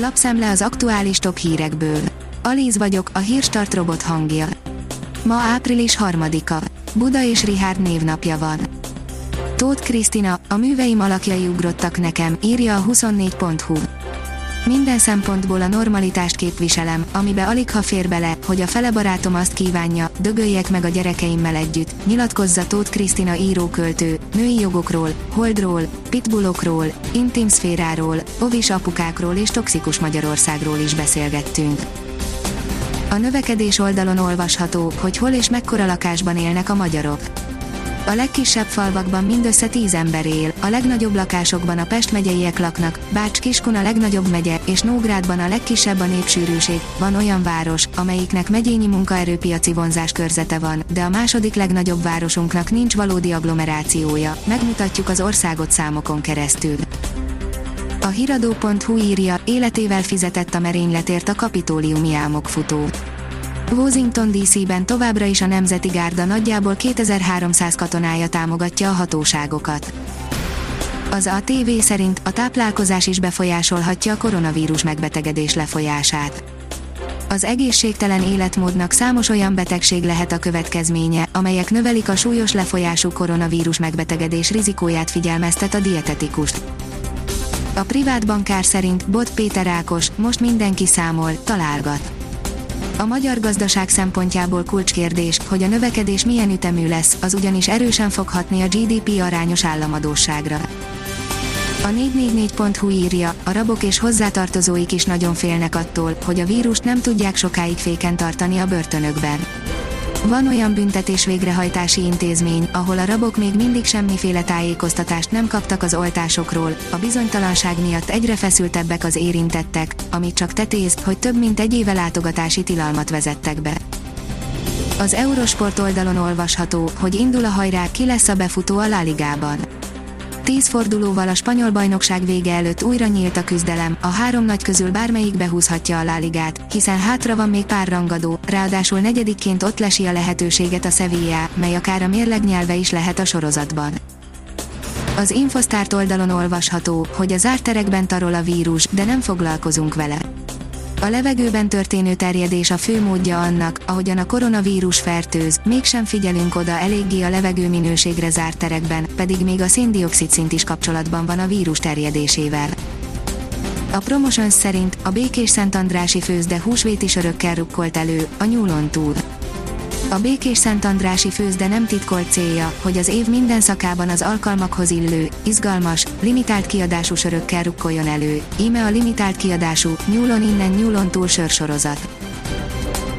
Lapszemle az aktuális top hírekből. Alíz vagyok, a hírstart robot hangja. Ma április harmadika. Buda és Rihárd névnapja van. Tóth Krisztina, a műveim alakjai ugrottak nekem, írja a 24.hu. Minden szempontból a normalitást képviselem, amibe alig ha fér bele, hogy a fele barátom azt kívánja, dögöljek meg a gyerekeimmel együtt, nyilatkozza Tóth Krisztina íróköltő, női jogokról, holdról, pitbullokról, intim szféráról, ovis apukákról és toxikus Magyarországról is beszélgettünk. A növekedés oldalon olvasható, hogy hol és mekkora lakásban élnek a magyarok. A legkisebb falvakban mindössze 10 ember él, a legnagyobb lakásokban a Pest megyeiek laknak, Bács-Kiskun a legnagyobb megye, és Nógrádban a legkisebb a népsűrűség. Van olyan város, amelyiknek megyényi munkaerőpiaci vonzás körzete van, de a második legnagyobb városunknak nincs valódi agglomerációja, megmutatjuk az országot számokon keresztül. A hiradó.hu írja, életével fizetett a merényletért a kapitóliumi álmokfutó. Washington DC-ben továbbra is a Nemzeti Gárda nagyjából 2300 katonája támogatja a hatóságokat. Az ATV szerint a táplálkozás is befolyásolhatja a koronavírus megbetegedés lefolyását. Az egészségtelen életmódnak számos olyan betegség lehet a következménye, amelyek növelik a súlyos lefolyású koronavírus megbetegedés rizikóját figyelmeztet a dietetikust. A privát bankár szerint Bot Péter Ákos, most mindenki számol, találgat. A magyar gazdaság szempontjából kulcskérdés, hogy a növekedés milyen ütemű lesz, az ugyanis erősen fog hatni a GDP arányos államadóságra. A 444.hu írja, a rabok és hozzátartozóik is nagyon félnek attól, hogy a vírust nem tudják sokáig féken tartani a börtönökben. Van olyan büntetés végrehajtási intézmény, ahol a rabok még mindig semmiféle tájékoztatást nem kaptak az oltásokról, a bizonytalanság miatt egyre feszültebbek az érintettek, amit csak tetéz, hogy több mint egy éve látogatási tilalmat vezettek be. Az Eurosport oldalon olvasható, hogy indul a hajrá, ki lesz a befutó a La Ligában. Tíz fordulóval a spanyol bajnokság vége előtt újra nyílt a küzdelem, a három nagy közül bármelyik behúzhatja a láligát, hiszen hátra van még pár rangadó, ráadásul negyedikként ott lesi a lehetőséget a Sevilla, mely akár a mérleg nyelve is lehet a sorozatban. Az Infosztárt oldalon olvasható, hogy a zárt tarol a vírus, de nem foglalkozunk vele. A levegőben történő terjedés a fő módja annak, ahogyan a koronavírus fertőz, mégsem figyelünk oda eléggé a levegő minőségre zárt terekben, pedig még a széndiokszid szint is kapcsolatban van a vírus terjedésével. A Promotions szerint a Békés Szentandrási főzde húsvéti sörökkel rukkolt elő, a nyúlon túl. A Békés Szentandrási főzde nem titkolt célja, hogy az év minden szakában az alkalmakhoz illő, izgalmas, limitált kiadású sörökkel rukkoljon elő, íme a limitált kiadású, nyúlon innen nyúlon túl sörsorozat.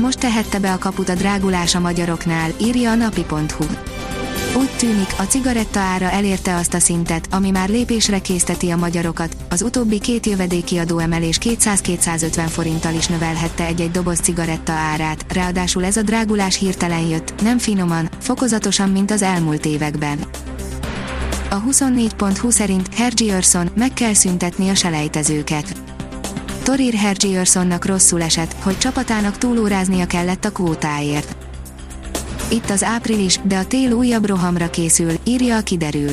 Most tehette be a kaput a drágulás a magyaroknál, írja a napi.hu. Úgy tűnik, a cigaretta ára elérte azt a szintet, ami már lépésre készteti a magyarokat, az utóbbi két jövedéki adóemelés 200-250 forinttal is növelhette egy-egy doboz cigaretta árát, ráadásul ez a drágulás hirtelen jött, nem finoman, fokozatosan, mint az elmúlt években. A 24.20 szerint Hergiorson meg kell szüntetni a selejtezőket. Torir Hergiersonnak rosszul esett, hogy csapatának túlóráznia kellett a kvótáért itt az április, de a tél újabb rohamra készül, írja a kiderül.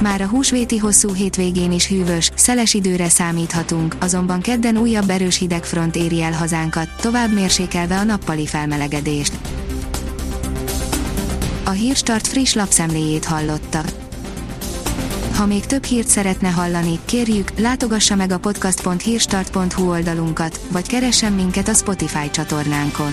Már a húsvéti hosszú hétvégén is hűvös, szeles időre számíthatunk, azonban kedden újabb erős hidegfront éri el hazánkat, tovább mérsékelve a nappali felmelegedést. A Hírstart friss lapszemléjét hallotta. Ha még több hírt szeretne hallani, kérjük, látogassa meg a podcast.hírstart.hu oldalunkat, vagy keressen minket a Spotify csatornánkon